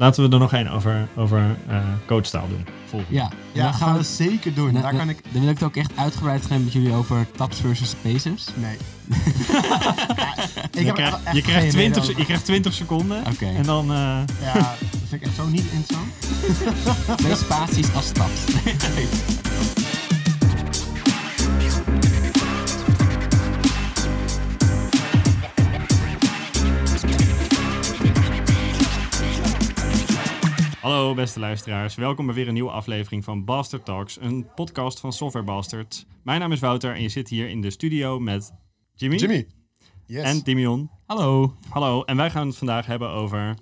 laten we er nog één over, over eh, coachtaal doen. Volgende. Ja, Ja, dan gaan we... zeker doen. Dan, Daar kan ik... dan wil ik het ook echt uitgebreid gaan met jullie over taps versus spacers. Nee. Je, heb krijgt, echt je, krijgt geen 20, idee je krijgt 20 seconden. Oké. En dan... eh, Ja, dat vind ik echt zo niet interessant. Twee spaties als taps. Hallo beste luisteraars, welkom bij weer een nieuwe aflevering van Bastard Talks, een podcast van Software Bastards. Mijn naam is Wouter en je zit hier in de studio met Jimmy, Jimmy. Yes. en Timion. Hallo. Hallo, en wij gaan het vandaag hebben over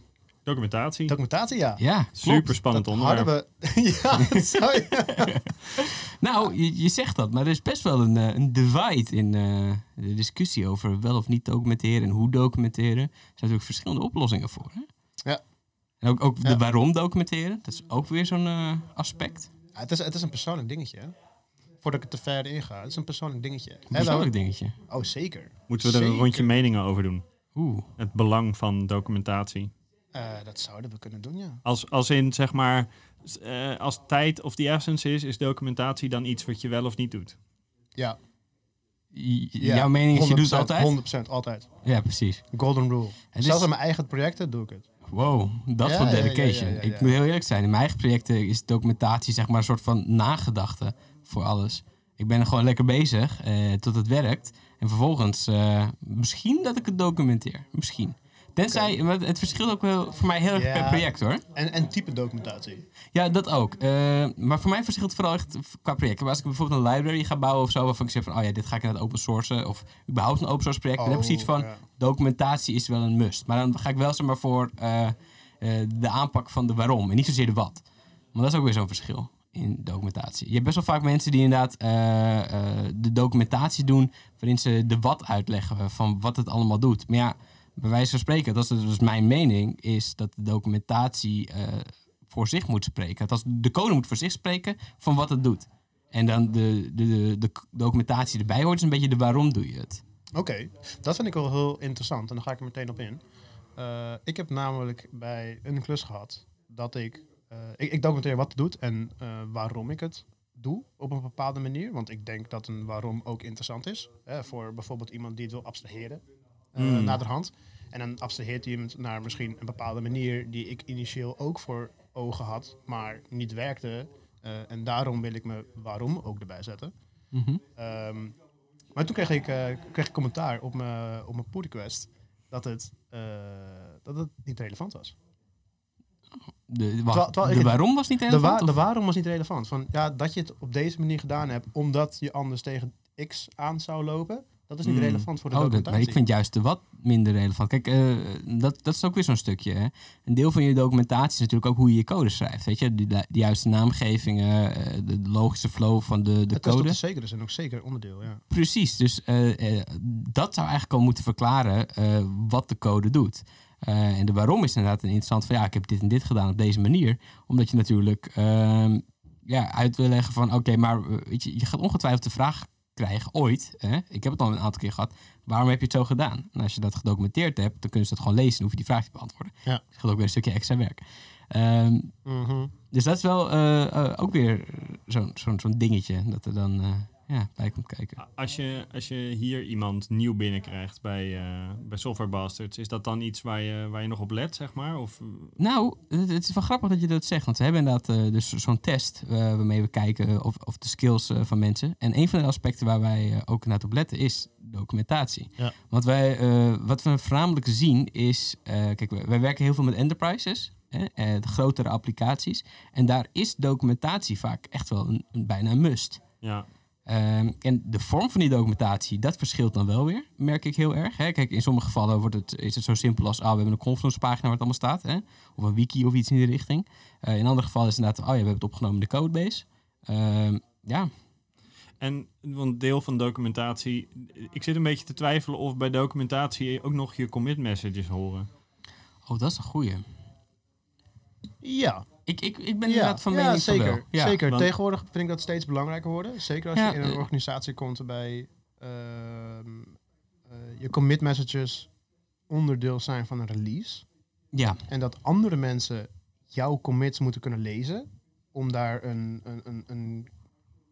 documentatie. Documentatie, ja. Ja. Super spannend onderwerp. hadden we... ja, dat zou je... Nou, je, je zegt dat, maar er is best wel een, eh, een divide in eh, de discussie over wel of niet documenteren en hoe documenteren. Er zijn natuurlijk verschillende oplossingen voor. Hè? Ja. En ook, ook de waarom documenteren, dat is ook weer zo'n eh, aspect. Ja, het, is, het is een persoonlijk dingetje, hè. Voordat ik het te ver in ga. Het is een persoonlijk dingetje. Een Hè, persoonlijk dingetje. Oh, zeker. Moeten we er een rondje meningen over doen? Oeh. Het belang van documentatie. Eh, dat zouden we kunnen doen, ja. Als, als in, zeg maar, eh, als tijd of the essence is, is documentatie dan iets wat je wel of niet doet? Ja. J- ja. Jouw mening is, je doet het 100%, altijd? 100% altijd. Ja, precies. Golden rule. is- Zelfs in mijn eigen projecten doe ik het. Wow, dat voor dedication. Ik moet heel eerlijk zijn, in mijn eigen projecten is documentatie zeg maar een soort van nagedachte voor alles. Ik ben er gewoon lekker bezig eh, tot het werkt. En vervolgens, eh, misschien dat ik het documenteer. Misschien. Tenzij, het verschilt ook wel voor mij heel erg per project hoor. En, en type documentatie. Ja, dat ook. Eh, maar voor mij verschilt het vooral echt qua project. Als ik bijvoorbeeld een library ga bouwen of zo, waarvan ik zeg van, oh ja, dit ga ik in het open sourcen. Of überhaupt een open source project. dan heb ik zoiets van, Oh, ja. documentatie is wel een must. Maar dan ga ik wel zeg maar voor eh, eh, de aanpak van de waarom en niet zozeer de wat. Maar dat is ook weer zo'n verschil in documentatie. Je hebt best wel vaak mensen die inderdaad de documentatie doen waarin ze de wat uitleggen van wat het allemaal doet. Maar ja, bij wijze van spreken, dat is dus mijn mening, is dat de documentatie eh, voor zich moet spreken. Dat de code moet voor zich spreken van wat het doet. En dan de, de, de, documentatie erbij hoort, is een beetje de waarom doe je het. Oké, dat vind ik wel heel interessant en daar ga ik er meteen op in. Eh, ik heb namelijk bij een klus gehad dat ik, eh, ik, documenteer wat het doet en waarom ik het doe op een bepaalde manier. Want ik denk dat een waarom ook interessant is. Hè, voor bijvoorbeeld iemand die het wil abstraheren Hmm. naderhand. En dan abstraheert hij hem naar misschien een bepaalde manier die ik initieel ook voor ogen had, maar niet werkte. Eh, en daarom wil ik me waarom ook erbij zetten. Mhm. Ehm, maar toen kreeg ik, eh, kreeg ik commentaar op mijn op mijn pull request dat het, dat het niet relevant was. De, Terwijl- terwijl de waarom was niet De, relevant? wa- de of- waarom was niet relevant. Van, ja, dat je het op deze manier gedaan hebt omdat je anders tegen X aan zou lopen, dat is niet Hmm. relevant voor de Oh, dat, maar documentatie. ik vind juist de wat minder relevant. Kijk, eh, dat, dat is ook weer zo'n stukje. Hè? Een deel van je documentatie is natuurlijk ook hoe je je code schrijft. Weet je? De, de juiste naamgevingen, eh, de, de logische flow van de, de het is tot code. de zekere zin ook zeker onderdeel, ja. Precies, dus eh, dat zou eigenlijk al moeten verklaren wat de code doet. En de waarom is inderdaad interessant van ja, ik heb dit en dit gedaan op deze manier. Omdat je natuurlijk ehm, ja, uit wil leggen van oké, maar weet je, je gaat ongetwijfeld de vraag krijgen ooit. Hè? Ik heb het al een aantal keer gehad. Waarom heb je het zo gedaan? En als je dat gedocumenteerd hebt, dan kunnen ze dat gewoon lezen en hoef je die vraag niet te beantwoorden. Ja. Dat ook weer een stukje extra werk. Ehm, Mhm. dus dat is wel eh, eh, ook weer zo'n zo'n zo'n dingetje dat er dan eh, ja, bij komt kijken. Als je, als je hier iemand nieuw binnenkrijgt bij, eh, bij Software Bastards, is dat dan iets waar je, waar je nog op let, zeg maar? Of, Nou, het, het is wel grappig dat je dat zegt. Want we hebben inderdaad eh, dus zo'n test eh, waarmee we kijken of, of de skills eh, van mensen. En een van de aspecten waar wij eh, ook naar op letten is documentatie. Ja. Want wij, eh, wat we voornamelijk zien is, eh, kijk, wij, werken heel veel met enterprises. Hè, eh, de grotere applicaties. En daar is documentatie vaak echt wel een, een bijna een must. ja. Ehm, en de vorm van die documentatie, dat verschilt dan wel weer, merk ik heel erg. Hè. Kijk, in sommige gevallen wordt het, is het zo simpel als, ah, we hebben een confluence pagina waar het allemaal staat. Hè. Of een wiki of iets in die richting. Eh, in andere gevallen is het inderdaad, oh ja, we hebben het opgenomen in de codebase. Ehm, ja, En want deel van documentatie, ik zit een beetje te twijfelen of bij documentatie ook nog je commit messages horen. oh, dat is een goeie. Ja, Ik, ik, ik ben ja, inderdaad van ja, mening van zeker. wel. Ja. zeker. want- Tegenwoordig vind ik dat steeds belangrijker worden. Zeker als je in een organisatie komt waarbij ehm, eh, je commit messages onderdeel zijn van een release. Ja, En dat andere mensen jouw commits moeten kunnen lezen om daar een, een, een, een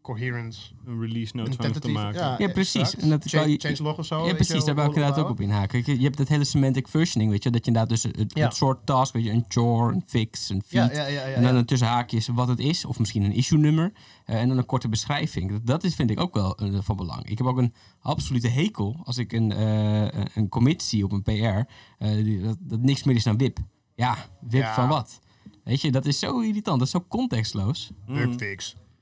coherent Een release note van te maken. Ja, precies. exact. En dat is change, wel- changelog of zo. Ja, precies, je, daar wou ik inderdaad ook op inhaken. Kijk, Je hebt dat hele semantic versioning, weet je, dat je inderdaad dus het, Ja. het soort task, weet je, een chore, een fix, een feed, Ja, ja, ja, ja, en dan ja. een tussen haakjes wat het is, of misschien een issue nummer, eh, en dan een korte beschrijving. Dat, dat is, vind ik ook wel eh, van belang. Ik heb ook een absolute hekel als ik een, eh, een commit zie op een PR, eh, die- dat, dat niks meer is dan WIP. Ja, WIP Ja. van wat? Weet je, dat is zo irritant, dat is zo contextloos. Mm.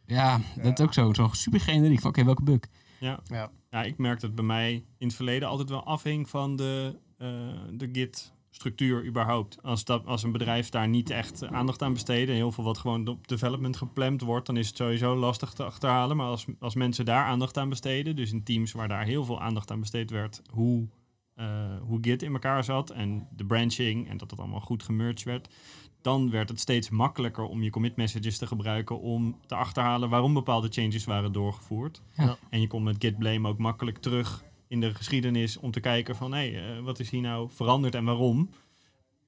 Ja, dat is ook zo, zo super generiek. Van, Oké, welke bug? Ja. Ja. ja, ik merk dat bij mij in het verleden altijd wel afhing van de, eh, de Git-structuur überhaupt. Als, dat, als een bedrijf daar niet echt aandacht aan besteedt en heel veel wat gewoon op development gepland wordt, dan is het sowieso lastig te achterhalen. Maar als, als mensen daar aandacht aan besteden, dus in teams waar daar heel veel aandacht aan besteed werd, hoe, eh, hoe Git in elkaar zat en de branching en dat het allemaal goed gemerged werd, dan werd het steeds makkelijker om je commit messages te gebruiken om te achterhalen waarom bepaalde changes waren doorgevoerd. Ja. En je komt met git blame ook makkelijk terug in de geschiedenis om te kijken van hé, hey, eh, wat is hier nou veranderd en waarom?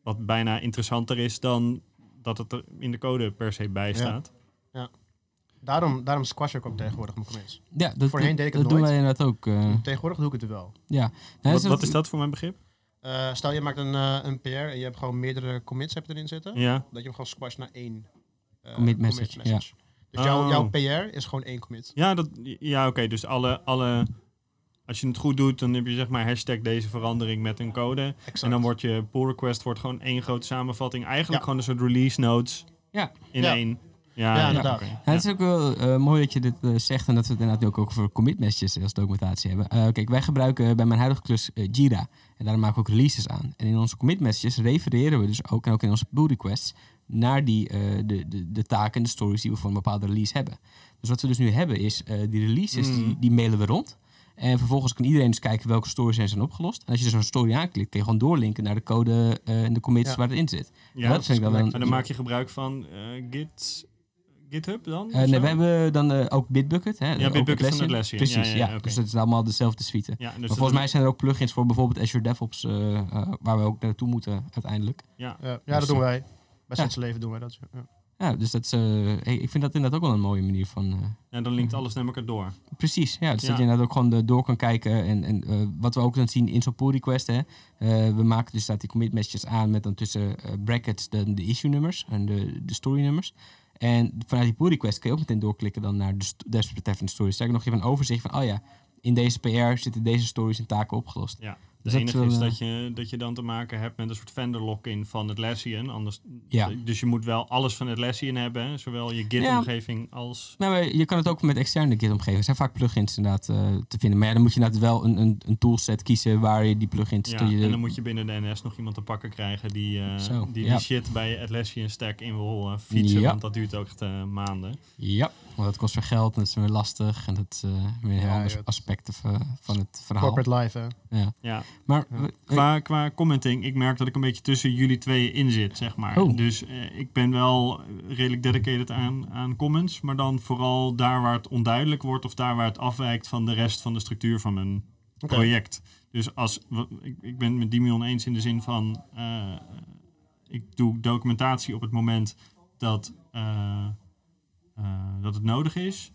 Wat bijna interessanter is dan dat het er in de code per se bij staat. Daarom, daarom squash ik ook tegenwoordig mijn commits. Ja, dat, Voorheen deed ik het dat doen wij inderdaad ook. eh, Tegenwoordig doe ik het wel. ja. Nou, Wat, dat- wat is dat voor mijn begrip? Eh, stel je maakt een, eh, een PR en je hebt gewoon meerdere commits heb je erin zitten. Ja, Dat je hem gewoon squasht naar één eh, Commit message, Dus jouw, Oh. jouw PR is gewoon één commit. ja, dat, ja oké. dus alle, alle, als je het goed doet, dan heb je zeg maar hashtag deze verandering met een code. Exact. En dan wordt je pull request wordt gewoon één grote samenvatting. Eigenlijk Ja. gewoon een soort release notes Ja. in Ja. één. Ja, Ja, inderdaad. Ja, het is ook wel eh, mooi dat je dit eh, zegt en dat we het inderdaad ook over commit messages als documentatie hebben. Eh, kijk, wij gebruiken bij mijn huidige klus eh, Jira en daar maken we ook releases aan. En in onze commit messages refereren we dus ook en ook in onze pull requests naar die, eh, de, de, de taken en de stories die we voor een bepaalde release hebben. Dus wat we dus nu hebben is eh, die releases, die, die mailen we rond. En vervolgens kan iedereen dus kijken welke stories er zijn opgelost. En als je dus zo'n story aanklikt, kun je gewoon doorlinken naar de code eh, en de commits Ja. waar het in zit. Ja, dat vind ik wel een- En dan maak je gebruik van eh, Git, GitHub dan? Eh, nee, zo? we hebben dan eh, ook Bitbucket. Hè, Ja, ook Bitbucket van Atlassian. Precies, Ja, ja. ja, ja. Dus het is allemaal dezelfde suite. Ja, dus maar dat- volgens mij zijn er ook plugins voor bijvoorbeeld Azure DevOps, eh, eh, waar we ook naartoe moeten uiteindelijk. Ja, Ja, ja Dus, dat doen eh, wij. Bij ja. Leven doen wij dat. Ja. Ja, dus dat is, eh, ik ik vind dat inderdaad ook wel een mooie manier van... eh, en dan linkt alles naar elkaar door. precies, ja. Dus Ja. dat je inderdaad ook gewoon eh, door kan kijken. En, en eh, wat we ook dan zien in zo'n pull request, hè. eh, we maken dus staat die commit messages aan met dan tussen eh, brackets de, de issue nummers en de, de story nummers. En vanuit die pull request kun je ook meteen doorklikken dan naar de desbetreffende stories. Daar heb ik nog even een overzicht van, oh ja, in deze PR zitten deze stories en taken opgelost. Ja. Dus Het dat enige is wel, dat je, dat je dan te maken hebt met een soort vendor lock-in van Atlassian. Anders, Ja. Dus je moet wel alles van Atlassian hebben. hè, Zowel je Git-omgeving als... Nou, maar je kan het ook met externe Git-omgevingen. Er zijn vaak plugins inderdaad eh, te vinden. Maar ja, dan moet je inderdaad wel een, een, een toolset kiezen waar je die plugins... Ja, je, en dan moet je binnen de NS nog iemand te pakken krijgen die, eh, Zo, die, ja. die shit bij je Atlassian stack in wil eh, fietsen. Ja. Want dat duurt ook echt eh, maanden. Ja, want dat kost weer geld en dat is weer lastig. En dat is eh, weer een heel Ja, ander ja, het- aspect van, van het verhaal. Corporate life, hè. Ja. Maar Qua, qua commenting, ik merk dat ik een beetje tussen jullie twee in zit, zeg maar. Oh. Dus eh, ik ben wel redelijk dedicated aan, aan comments, maar dan vooral daar waar het onduidelijk wordt of daar waar het afwijkt van de rest van de structuur van mijn project. Dus als, ik, ik ben het met Dimion eens in de zin van, eh, ik doe documentatie op het moment dat, eh, dat het nodig is.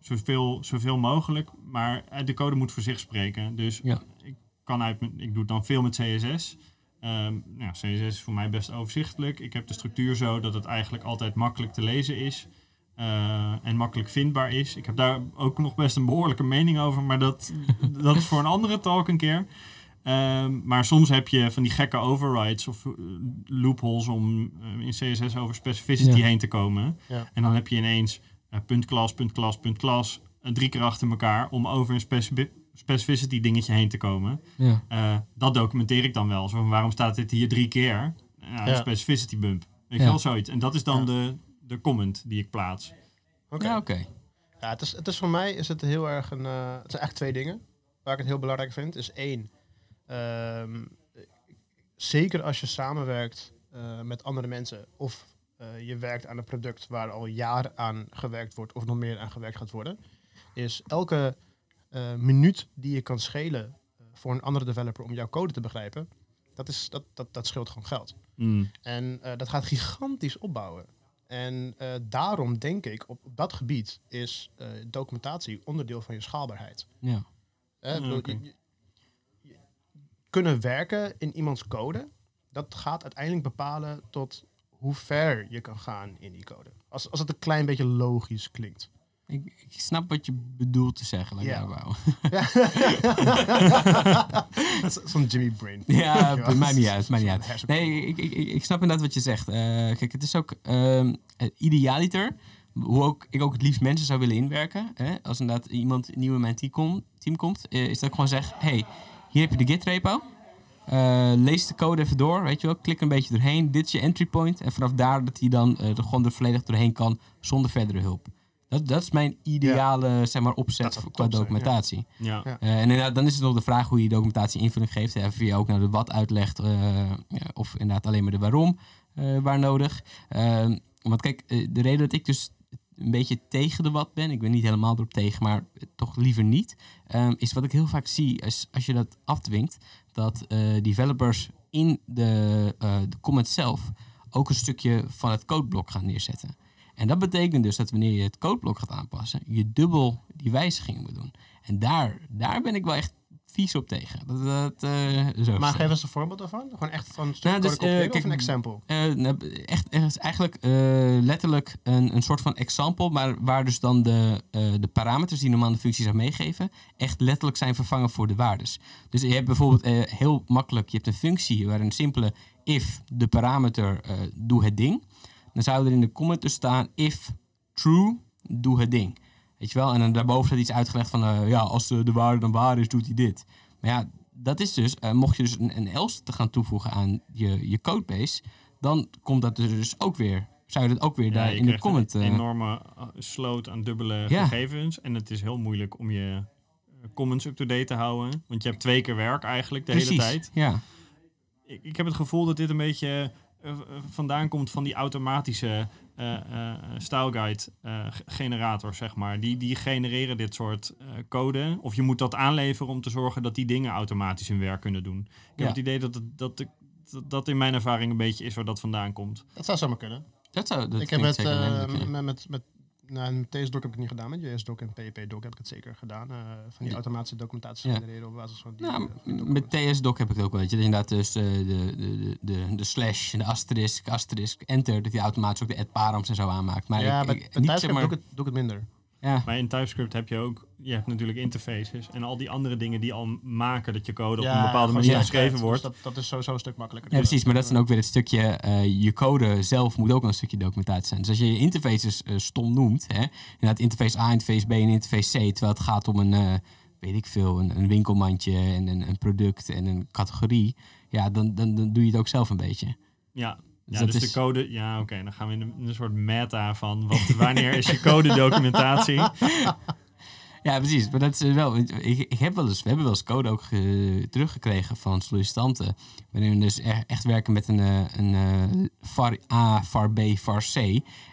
Zoveel, zoveel mogelijk, maar de code moet voor zich spreken. Dus Ja. ik kan uit, ik doe het dan veel met CSS. Ehm, nou, CSS is voor mij best overzichtelijk. Ik heb de structuur zo dat het eigenlijk altijd makkelijk te lezen is. eh, en makkelijk vindbaar is. Ik heb daar ook nog best een behoorlijke mening over, maar dat, dat is voor een andere talk een keer. Ehm, maar soms heb je van die gekke overrides of eh, loopholes om eh, in CSS over specificity Ja. heen te komen. Ja. En dan heb je ineens eh, punt klas, punt klas, punt klas, drie keer achter elkaar om over een specifi- specificity dingetje heen te komen. ja. Eh, dat documenteer ik dan wel. Zo van, waarom staat dit hier drie keer? Ja, een Ja. specificity bump. Weet je wel, zoiets. En dat is dan Ja. de, de comment die ik plaats. Oké. ja, oké. Ja, het is, het is voor mij is het heel erg een. eh, het zijn echt twee dingen waar ik het heel belangrijk vind. Is één, ehm, zeker als je samenwerkt eh, met andere mensen of eh, je werkt aan een product waar al jaren aan gewerkt wordt of nog meer aan gewerkt gaat worden, is elke eh, minuut die je kan schelen eh, voor een andere developer om jouw code te begrijpen, Dat, is, dat, dat, dat scheelt gewoon geld. Mm. En eh, dat gaat gigantisch opbouwen. En daarom denk ik, op, op dat gebied is documentatie onderdeel van je schaalbaarheid. Ja. Oké. je- je- je- kunnen werken in iemands code, dat gaat uiteindelijk bepalen tot hoe ver je kan gaan in die code. Als, als het een klein beetje logisch klinkt. Ik, ik snap wat je bedoelt te zeggen. Ja. daarop houden. Dat is Zo'n Jimmy Brain. Ja, Ja, het maakt niet uit. niet Nee, ik, ik, ik ik snap inderdaad wat je zegt. Eh, kijk, het is ook ehm, eh, idealiter. Hoe ook, ik ook het liefst mensen zou willen inwerken. Hè? Als inderdaad iemand nieuw in mijn team, team komt, eh, is dat ik gewoon zeg: hey, hier heb je de Git repo. Eh, lees de code even door, weet je wel. Klik een beetje doorheen. Dit is je entry point. En vanaf daar dat hij dan er gewoon er volledig doorheen kan zonder verdere hulp. Dat, dat is mijn ideale zeg maar, opzet qua top zijn, ja. documentatie. Ja. Eh, en inderdaad, dan is het nog de vraag hoe je documentatie invulling geeft. Hè, of je ook naar de wat uitlegt. eh, ja, of inderdaad alleen maar de waarom eh, waar nodig. Ehm, want kijk, de reden dat ik dus een beetje tegen de wat ben. Ik ben niet helemaal erop tegen, maar toch liever niet. ehm, is wat ik heel vaak zie is als je dat afdwingt. Dat eh, developers in de, eh, de comments zelf ook een stukje van het codeblok gaan neerzetten. En dat betekent dus dat wanneer je het codeblok gaat aanpassen, je dubbel die wijzigingen moet doen. En daar, daar ben ik wel echt vies op tegen. Dat, dat, eh, zo Maar geef eens een voorbeeld daarvan. Gewoon echt van een stuk Nou, dus, kijk, of een example? eh, nou, echt, eigenlijk letterlijk een, een soort van example, maar waar dus dan de, de parameters die normaal de functie zou meegeven, echt letterlijk zijn vervangen voor de waardes. Dus je hebt bijvoorbeeld heel makkelijk, je hebt een functie waar een simpele if de parameter doe het ding. Dan zou er in de comment dus staan if true, doe het ding. Weet je wel? En dan daarboven staat iets uitgelegd van, eh, ja, als de, de waarde dan waar is, doet hij dit. Maar ja, dat is dus, eh, mocht je dus een, een else te gaan toevoegen aan je, je codebase, dan komt dat er dus ook weer, zou je dat ook weer Ja, daar in de comment... Een eh, enorme sloot aan dubbele Ja. gegevens. En het is heel moeilijk om je comments up-to-date te houden. Want je hebt twee keer werk eigenlijk de precies, hele tijd. ja. Ik, ik heb het gevoel dat dit een beetje vandaan komt van die automatische uh, style guide generator, zeg maar. Die, die genereren dit soort uh, code. Of je moet dat aanleveren om te zorgen dat die dingen automatisch hun werk kunnen doen. Ik heb het idee dat, het, dat, de, dat dat in mijn ervaring een beetje is waar dat vandaan komt. Dat zou zomaar kunnen. Dat zou, dat ik heb het eh, met, met, met nou, met TS-doc heb ik het niet gedaan. Met JS-doc en PHP-doc heb ik het zeker gedaan. eh, van die Ja. automatische documentatie Ja. genereren op basis van die... Nou, eh, die met. TS-doc heb ik het ook wel. Weet je, dat inderdaad dus eh, de, de, de, de, slash, de asterisk, asterisk, enter, dat hij automatisch ook de add params en zo aanmaakt. Maar ja, ik, ik, niet, TypeScript zeg maar, doe, ik het, doe ik het minder. Ja, Maar in TypeScript heb je ook, je hebt natuurlijk interfaces en al die andere dingen die al maken dat je code op een bepaalde manier ja. geschreven dus wordt. dat, dat is sowieso een stuk makkelijker. Ja, precies. Maar dat is dan ook weer het stukje, eh, je code zelf moet ook een stukje documentatie zijn. Dus als je je interfaces eh, stom noemt, hè, inderdaad interface A, interface B en interface C, terwijl het gaat om een, eh, weet ik veel, een, een winkelmandje en een, een product en een categorie, ja, dan, dan, dan doe je het ook zelf een beetje. Ja, Dus ja dat dus is- de code, ja oké, dan gaan we in een, in een soort meta van wat, wanneer is je code documentatie. Ja, precies. Maar dat is eh, wel. Ik, ik heb wel eens, we hebben wel eens code ook ge- teruggekregen van sollicitanten. Waarin we dus echt werken met een, eh, een eh, var A, var B, var C.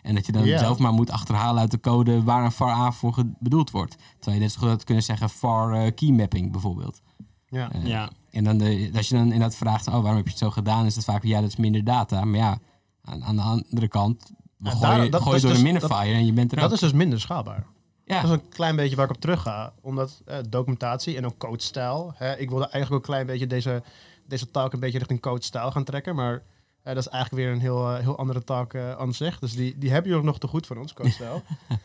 En dat je dan zelf maar moet achterhalen uit de code waar een var A voor bedoeld wordt. Terwijl je net zo goed had kunnen zeggen var eh, key mapping bijvoorbeeld. Ja. Eh, Ja, En dan de, als je dan inderdaad vraagt, oh, waarom heb je het zo gedaan? Is het vaak, ja, dat is minder data. Maar ja, aan, aan de andere kant, Ja, dat gooi je door dus- een minifier en je bent er Dat ook. is dus minder schaalbaar. ja. Dat is een klein beetje waar ik op terug ga. Omdat eh, documentatie en ook codestijl. Hè, ik wilde eigenlijk ook een klein beetje deze, deze talk een beetje richting codestijl gaan trekken. Maar dat is eigenlijk weer een heel, eh, heel andere talk eh, aan zich. Dus die, die heb je ook nog te goed van ons,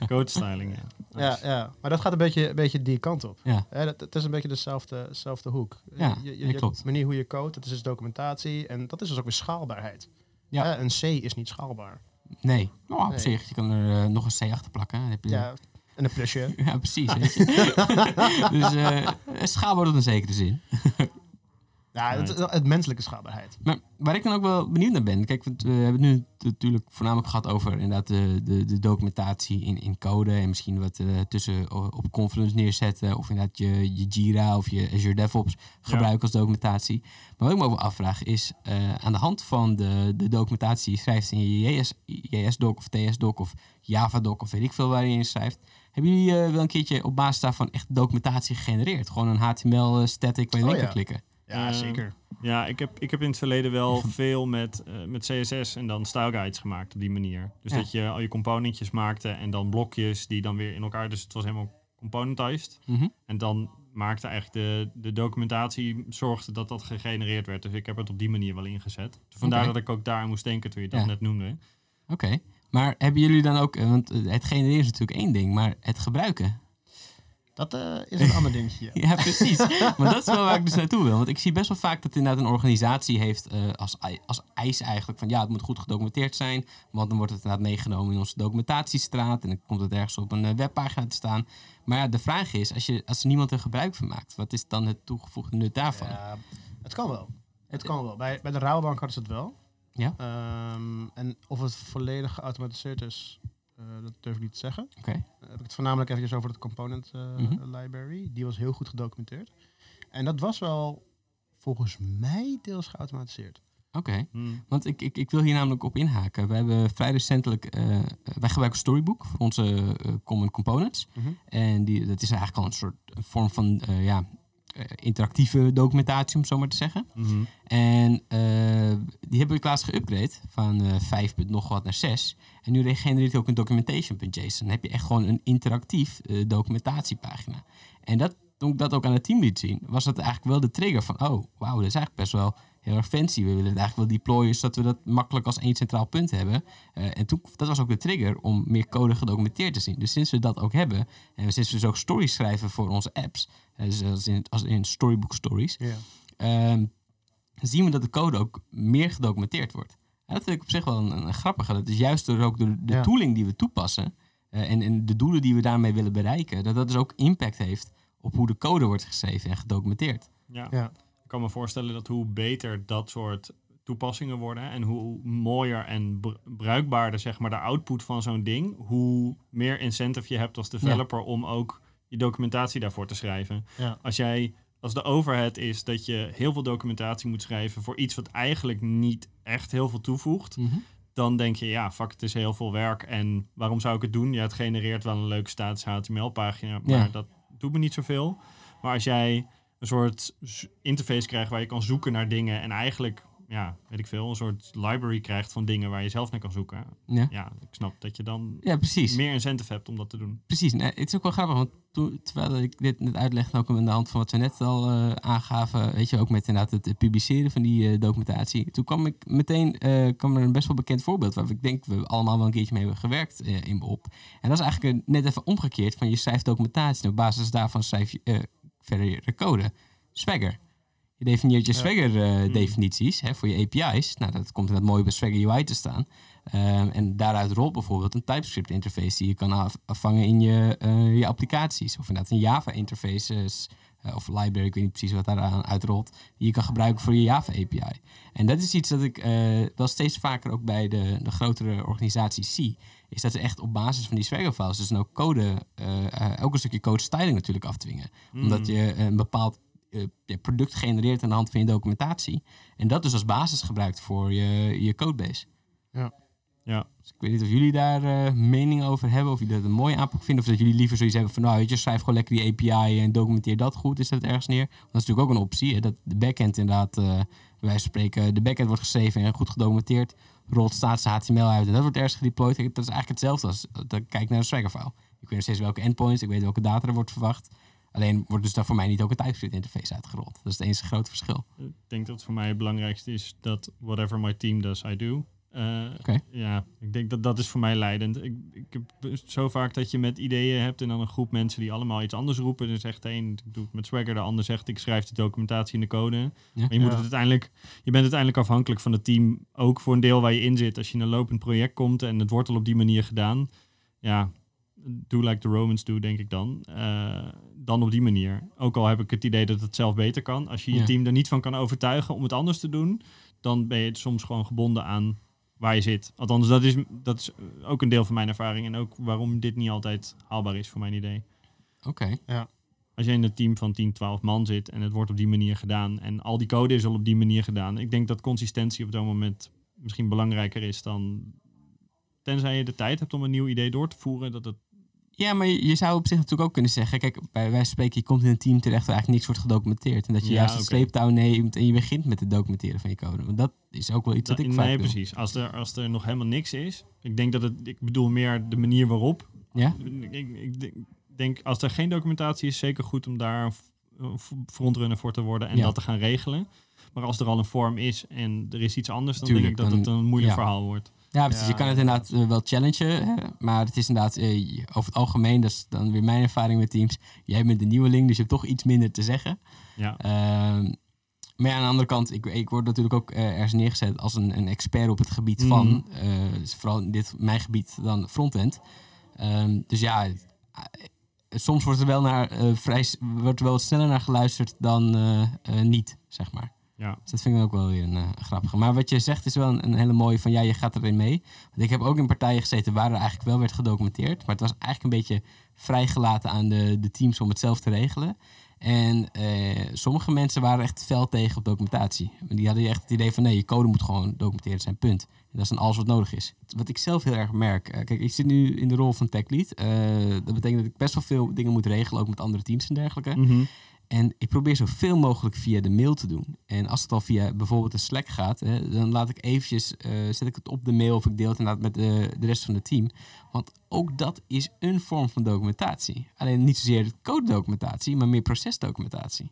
code styling, ja. ja, ja, maar dat gaat een beetje, een beetje die kant op. Ja. Dat, het is een beetje dezelfde, dezelfde hoek. Ja, je, je, dat je klopt. manier hoe je code, dat is dus documentatie. En dat is dus ook weer schaalbaarheid. Ja. Een C is niet schaalbaar. Nee, nou, op Nee. zich. Je kan er eh, nog een C achter plakken. Dan heb je, Ja, en een plusje. Ja, precies. dus eh schaalbaar tot een zekere zin. Ja, het, het menselijke schaalbaarheid. Maar waar ik dan ook wel benieuwd naar ben. Kijk, we hebben het nu natuurlijk voornamelijk gehad over inderdaad de, de, de documentatie in, in code. En misschien wat eh, tussen op Confluence neerzetten. Of inderdaad je, je Jira of je Azure DevOps gebruiken als documentatie. Maar wat ik me ook wel afvraag is, eh, aan de hand van de, de documentatie die je schrijft in je JS, JS-doc of TS-doc of Java-doc of weet ik veel waar je in schrijft. Hebben jullie eh, wel een keertje op basis daarvan echt documentatie gegenereerd? Gewoon een HTML-static waar je Oh, ja. kan klikken? Ja, zeker. Ja, ik heb, ik heb in het verleden wel veel met, eh, met CSS en dan style guides gemaakt op die manier. Dus Ja. dat je al je componentjes maakte en dan blokjes die dan weer in elkaar... Dus het was helemaal componentized. Mhm. En dan maakte eigenlijk de, de documentatie, zorgde dat dat gegenereerd werd. Dus ik heb het op die manier wel ingezet. Vandaar dat ik ook daar aan moest denken toen je dat Ja. net noemde. Oké. Maar hebben jullie dan ook, eh, want eh, het genereren is natuurlijk één ding, maar het gebruiken? Dat eh, is een ander dingetje. ja. Precies. maar dat is wel waar ik dus naartoe wil. Want ik zie best wel vaak dat inderdaad een organisatie heeft eh, als, als eis eigenlijk van ja, het moet goed gedocumenteerd zijn. Want dan wordt het inderdaad meegenomen in onze documentatiestraat en dan komt het ergens op een eh, webpagina te staan. Maar ja, de vraag is, als, je, als er niemand er gebruik van maakt, wat is dan het toegevoegde nut daarvan? Ja, het kan wel. Het kan wel. Bij, bij de Rabobank hadden ze het wel. Ja? Ehm, en of het volledig geautomatiseerd is, dat durf ik niet te zeggen. Oké. Dan heb ik het voornamelijk even over het component eh, Mhm. library. Die was heel goed gedocumenteerd. En dat was wel volgens mij deels geautomatiseerd. Oké. Hmm. Want ik, ik, ik wil hier namelijk op inhaken. We hebben vrij recentelijk, eh, wij gebruiken Storybook voor onze eh, Common Components. Mhm. En die, dat is eigenlijk al een soort vorm van eh, ja, eh, interactieve documentatie, om zo maar te zeggen. Mhm. En eh, die hebben we laatst geüpgrade van eh 5 punt nog wat naar 6. En nu genereert hij ook een documentation.json. Dan heb je echt gewoon een interactief eh, documentatiepagina. En dat, toen ik dat ook aan het team liet zien, was dat eigenlijk wel de trigger van... oh, wauw, dat is eigenlijk best wel heel erg fancy. We willen het eigenlijk wel deployen, zodat we dat makkelijk als één centraal punt hebben. Eh, en toen, dat was ook de trigger om meer code gedocumenteerd te zien. Dus sinds we dat ook hebben, en sinds we dus ook stories schrijven voor onze apps... eh, dus als in, als in Storybook Stories... Ja. Ehm, zien we dat de code ook meer gedocumenteerd wordt. En dat vind ik op zich wel een, een grappige. Dat is juist door ook de, de Ja. tooling die we toepassen eh, en, en de doelen die we daarmee willen bereiken, dat dat dus ook impact heeft op hoe de code wordt geschreven en gedocumenteerd. Ja. Ja. Ik kan me voorstellen dat hoe beter dat soort toepassingen worden en hoe mooier en br- bruikbaarder zeg maar de output van zo'n ding, hoe meer incentive je hebt als developer om ook je documentatie daarvoor te schrijven. Ja. Als jij als de overhead is dat je heel veel documentatie moet schrijven voor iets wat eigenlijk niet echt heel veel toevoegt, dan denk je, ja, fuck, het is heel veel werk en waarom zou ik het doen? Ja, het genereert wel een leuke status HTML-pagina, maar Ja. dat doet me niet zoveel. Maar als jij een soort interface krijgt waar je kan zoeken naar dingen en eigenlijk, ja, weet ik veel, een soort library krijgt van dingen waar je zelf naar kan zoeken. Ja, Ja, ik snap dat je dan ja precies. meer incentive hebt om dat te doen. Precies. Nee, het is ook wel grappig, want toen, terwijl ik dit net uitlegde, ook aan de hand van wat we net al eh, aangaven, weet je, ook met inderdaad het, publiceren van die eh, documentatie. Toen kwam ik meteen, eh, kwam er een best wel bekend voorbeeld waar ik denk we allemaal wel een keertje mee hebben gewerkt in op. En dat is eigenlijk een- net even omgekeerd van je schrijft documentatie en op basis daarvan schrijf je verder je code. Swagger. Je definieert je. Swagger-definities hè, voor je API's. Nou, dat komt inderdaad mooi bij Swagger UI te staan. Ehm, en daaruit rolt bijvoorbeeld een TypeScript interface die je kan af- afvangen in je, eh, je applicaties. Of inderdaad een Java interfaces eh, of library, ik weet niet precies wat daaraan uitrolt, die je kan gebruiken voor je Java API. En dat is iets dat ik eh, wel steeds vaker ook bij de, de grotere organisaties zie. Is dat ze echt op basis van die Swagger files dus dan ook code, eh, eh, ook een stukje code styling natuurlijk afdwingen. Omdat je een bepaald eh, product genereert aan de hand van je documentatie. En dat dus als basis gebruikt voor je, je codebase. Ja, Dus ik weet niet of jullie daar eh mening over hebben, of jullie dat een mooie aanpak vinden, of dat jullie liever zoiets hebben van, nou weet je, schrijf gewoon lekker die API en documenteer dat goed, is dat ergens neer? Want dat is natuurlijk ook een optie, hè, dat de backend inderdaad, eh bij wijze van spreken, de backend wordt geschreven en goed gedocumenteerd, rolt staats HTML uit en dat wordt ergens gedeployed. Dat is eigenlijk hetzelfde als dat kijk naar een Swagger file. Ik weet nog steeds welke endpoints, ik weet welke data er wordt verwacht. Alleen wordt dus daar voor mij niet ook een TypeScript interface uitgerold. Dat is het enige grote verschil. ik denk dat voor mij het belangrijkste is dat whatever my team does, I do. Eh, Oké. Ja, ik denk dat dat is voor mij leidend. Ik, ik heb zo vaak dat je met ideeën hebt en dan een groep mensen die allemaal iets anders roepen. Dan zegt de een, ik doe het met Swagger, de ander zegt, ik schrijf de documentatie in de code. Maar je, moet Ja. het uiteindelijk, je bent uiteindelijk afhankelijk van het team, ook voor een deel waar je in zit. Als je in een lopend project komt en het wordt al op die manier gedaan, ja, do like the Romans do, denk ik dan. Eh, dan op die manier. Ook al heb ik het idee dat het zelf beter kan. Als je je Ja. team er niet van kan overtuigen om het anders te doen, dan ben je soms gewoon gebonden aan waar je zit. Althans, dat is, dat is ook een deel van mijn ervaring en ook waarom dit niet altijd haalbaar is voor mijn idee. Oké. Als je in een team van 10, 12 man zit en het wordt op die manier gedaan en al die code is al op die manier gedaan. Ik denk dat consistentie op dat moment misschien belangrijker is dan tenzij je de tijd hebt om een nieuw idee door te voeren, dat het Ja, maar je, je zou op zich natuurlijk ook kunnen zeggen... Kijk, bij wij spreken, je komt in een team terecht waar eigenlijk niks wordt gedocumenteerd. En dat je Ja, juist het oké. sleeptouw neemt en je begint met het documenteren van je code. Want dat is ook wel iets wat ik vaak nee, doe. precies. Als er, als er nog helemaal niks is. Ik denk dat het. Ik bedoel meer de manier waarop. Ja? Ik, ik, ik denk- als er geen documentatie is, zeker goed om daar een frontrunner voor te worden en Ja. dat te gaan regelen. Maar als er al een vorm is en er is iets anders, dan Tuurlijk, denk ik dat dan- het een moeilijk ja. verhaal wordt. Ja, precies. Ja, je kan het inderdaad eh, wel challengen. Hè? Maar het is inderdaad, eh, over het algemeen, dat is dan weer mijn ervaring met teams. Jij bent de nieuweling, dus je hebt toch iets minder te zeggen. Ja. Ehm, maar ja, aan de andere kant, ik, ik word natuurlijk ook eh, ergens neergezet als een, een expert op het gebied Mhm. van, dus vooral in dit, mijn gebied, dan frontend. Ehm, dus ja, soms wordt er wel, naar, vrij, wordt er wel wat sneller naar geluisterd dan niet, zeg maar. Ja. Dus dat vind ik ook wel weer een eh, grappige. Maar wat je zegt is wel een, een hele mooie van ja, je gaat erin mee. Want ik heb ook in partijen gezeten waar er eigenlijk wel werd gedocumenteerd. Maar het was eigenlijk een beetje vrijgelaten aan de, de teams om het zelf te regelen. En eh, sommige mensen waren echt fel tegen op documentatie. Die hadden echt het idee van nee, je code moet gewoon documenteerd zijn, punt. En dat is dan alles wat nodig is. Wat ik zelf heel erg merk. eh, kijk, ik zit nu in de rol van tech lead. Dat betekent dat ik best wel veel dingen moet regelen, ook met andere teams en dergelijke. Mhm. En ik probeer zoveel mogelijk via de mail te doen. En als het al via bijvoorbeeld een Slack gaat, hè, dan laat ik eventjes, eh, zet ik het op de mail of ik deel het inderdaad met de, de rest van het team. Want ook dat is een vorm van documentatie. Alleen niet zozeer code-documentatie, maar meer procesdocumentatie.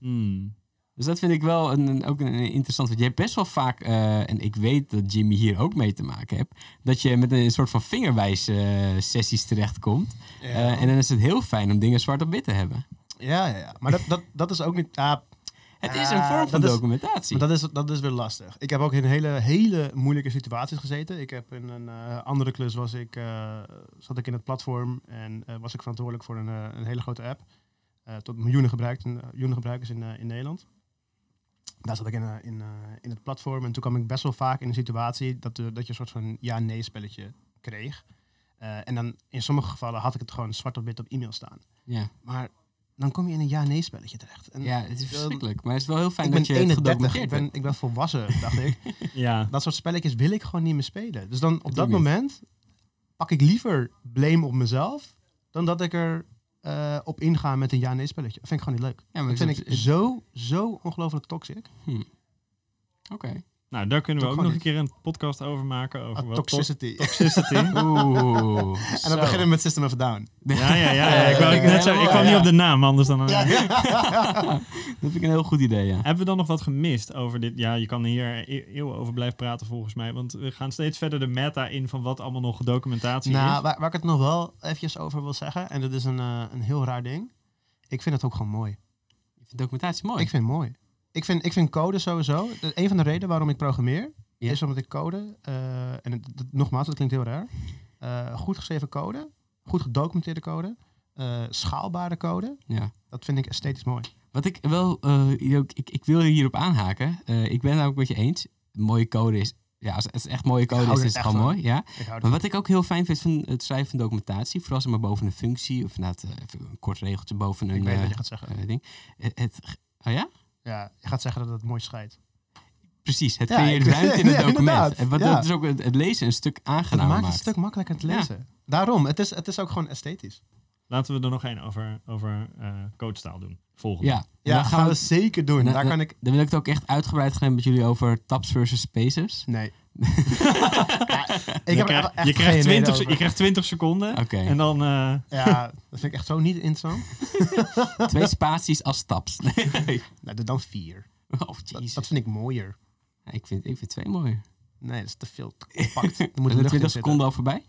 Mm. Dus dat vind ik wel een, een- ook een, een interessant. Want je hebt best wel vaak, eh, en ik weet dat Jimmy hier ook mee te maken hebt, dat je met een soort van vingerwijs eh, sessies terechtkomt. Eh, en dan is het heel fijn om dingen zwart op wit te hebben. Ja, ja, ja. Maar dat, dat, dat is ook niet... ah, Het is een vorm van dat is- documentatie. Maar dat is, dat is weer lastig. Ik heb ook in hele, hele moeilijke situaties gezeten. Ik heb in een eh, andere klus was ik, eh, zat ik in het platform en eh, was ik verantwoordelijk voor een, eh, een hele grote app. eh, tot miljoenen, gebruikt, miljoenen gebruikers in, eh, in Nederland. Daar zat ik in, eh, in, eh, in het platform en toen kwam ik best wel vaak in een situatie dat, dat je een soort van ja-nee spelletje kreeg. Eh, en dan in sommige gevallen had ik het gewoon zwart op wit op e-mail staan. ja. Maar dan kom je in een ja-nee spelletje terecht. En ja, het is verschrikkelijk. Maar het is wel heel fijn ik dat je het 31, ik gedocumenteerd ben, hebt. ik ben volwassen, dacht ik. Ja. Dat soort spelletjes wil ik gewoon niet meer spelen. Dus dan op dat niet. moment pak ik liever blame op mezelf dan dat ik er eh, op inga met een ja-nee spelletje. Dat vind ik gewoon niet leuk. Ja, maar Dat het vind ik zo, zo ongelooflijk toxic. Oké. Nou, daar kunnen we ook nog een keer een podcast over maken. Over Ah, wat to- toxicity. toxicity. Oeh. en dan beginnen we met System of a Down. Ja, ja, ja. ja. Ik, wou net zo, ik kwam ja. niet op de naam, anders dan... Ja. Dat vind ik een heel goed idee, ja. Hebben we dan nog wat gemist over dit? Ja, je kan hier e- eeuwen over blijven praten volgens mij. Want we gaan steeds verder de meta in van wat allemaal nog documentatie Nou, is. waar, waar ik het nog wel eventjes over wil zeggen, en dat is een, eh, een heel raar ding. Ik vind het ook gewoon mooi. Ik vind documentatie mooi. Ik vind het mooi. Ik vind, ik vind code sowieso. Een van de redenen waarom ik programmeer, is omdat ik code, eh, en het, het- nogmaals, dat klinkt heel raar, eh, goed geschreven code, goed gedocumenteerde code, eh, schaalbare code, Ja. dat vind ik esthetisch mooi. Wat ik wel, ik, ik wil hierop aanhaken. Ik ben het ook met je eens. Mooie code is, ja, als als het echt mooie code is, is het gewoon van. mooi. Ja. Maar wat ik ook heel fijn vind van het schrijven van documentatie, vooral zeg maar boven een functie of inderdaad even een kort regeltje boven een Ik weet eh, wat je gaat zeggen. ding. Het, het, oh ja? Ja, je gaat zeggen dat het mooi scheidt. Precies, het Ja, creëert ruimte in het Ja, document. En wat Ja. dat is ook het, het lezen een stuk Dat aangenamer maakt het maakt. een stuk makkelijker te Ja. lezen. Daarom, het is, het is ook gewoon esthetisch. Laten we er nog één over, over eh codestaal doen. Volgende. Ja, Ja, dan gaan we zeker doen. Daar kan ik... Dan wil ik het ook echt uitgebreid gaan hebben met jullie over tabs versus spacers. Nee. Ja, ik je, heb krijgt, echt je, geen krijgt idee 20, over. je krijgt 20 seconden. Oké, En dan... eh, Ja, dat vind ik echt zo niet interessant. twee spaties als tabs. Nee. Nou, dan vier. Oh, Dat, jezus. dat vind ik mooier. Ja, ik, vind, ik vind twee mooier. Nee, dat is te veel te compact. Er moet er lucht 20 in seconden al voorbij?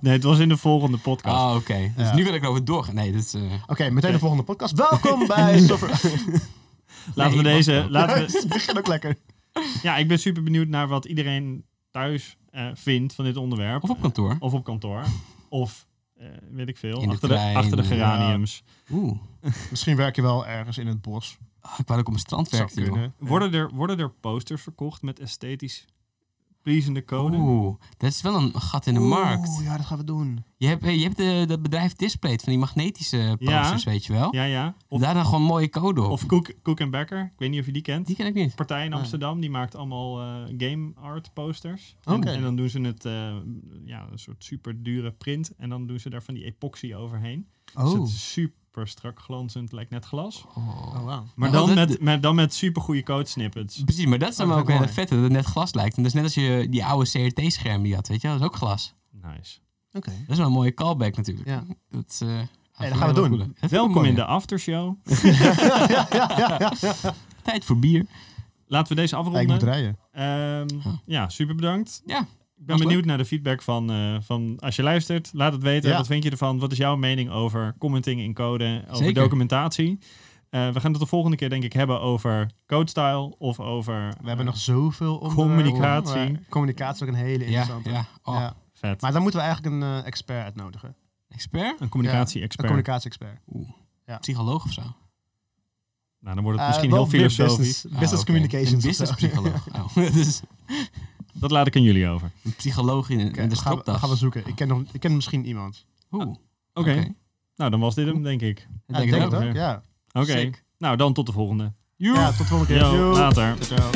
nee, het was in de volgende podcast. Oh, oké. Dus Ja. nu wil ik erover doorgaan. Nee, dat is... eh, Oké, meteen de volgende podcast. Welkom bij Software... laten we deze... Laten we, Het begint ook lekker. ja, ik ben super benieuwd naar wat iedereen thuis eh, vindt van dit onderwerp. Of op kantoor. Of op kantoor. Of, eh, weet ik veel, de achter, de, trein, achter de ja. geraniums. Oeh. Misschien werk je wel ergens in het bos. Ah, ik wou dat ik op een strand kunnen. Worden er, worden er posters verkocht met esthetisch pleasende code. Oeh, dat is wel een gat in de markt. Oeh, ja, dat gaan we doen. Je hebt, eh, je hebt de, dat bedrijf Displayed van die magnetische posters, weet je wel. Ja, ja. Of, Daar dan gewoon mooie code op. of Cook, Cook and Baker. Ik weet niet of je die kent. die ken ik niet. partij in Amsterdam, die maakt allemaal eh, game art posters. Oké. En, en dan doen ze het, eh, ja, een soort super dure print. En dan doen ze daar van die epoxy overheen. Dus Oh, het is super strak glanzend, lijkt net glas. Oh. oh wow. Maar Maar dan, dat- met, met, dan met super goede code snippets. Precies, maar dat is dan Oh, ook het ik vette, dat het net glas lijkt. En dat is net als je die oude CRT-scherm die had, weet je wel, dat is ook glas. Nice. Oké. Dat is wel een mooie callback natuurlijk. Ja. Dat, eh, dat gaan we doen. Welkom mooi, in ja. de aftershow. Tijd voor bier. Laten we deze Ja, ik afronden. moet rijden. Ehm, Ja. ja, super bedankt. Ja, ben benieuwd leuk. naar de feedback van, eh, van als je luistert. Laat het weten. Ja. Wat vind je ervan? Wat is jouw mening over commenting in code, over Zeker. documentatie? Eh, we gaan het de volgende keer denk ik hebben over codestyle of over... We hebben nog zoveel onderwerpen, Communicatie. Communicatie is ook een hele interessante. ja. Oh, Ja. vet. Maar dan moeten we eigenlijk een eh, expert uitnodigen. Expert? Een Een communicatie-expert. communicatie-expert. Oeh. Psycholoog of zo? nou, dan wordt het Eh, misschien wel heel filosofisch. Business, business Ah, communications. Een business psycholoog. Oh, dus Dat laat ik aan jullie over. een psycholoog in, de gaan, we, gaan we zoeken. Ik ken, nog, ik ken misschien iemand. Oeh, Oké. Oké. Nou, dan was dit hem, denk ik. dat Ja, denk ik denk ook. het ook. Ja. Oké. Nou, dan tot de volgende. ja, tot de volgende keer. Yo, later. Ciao.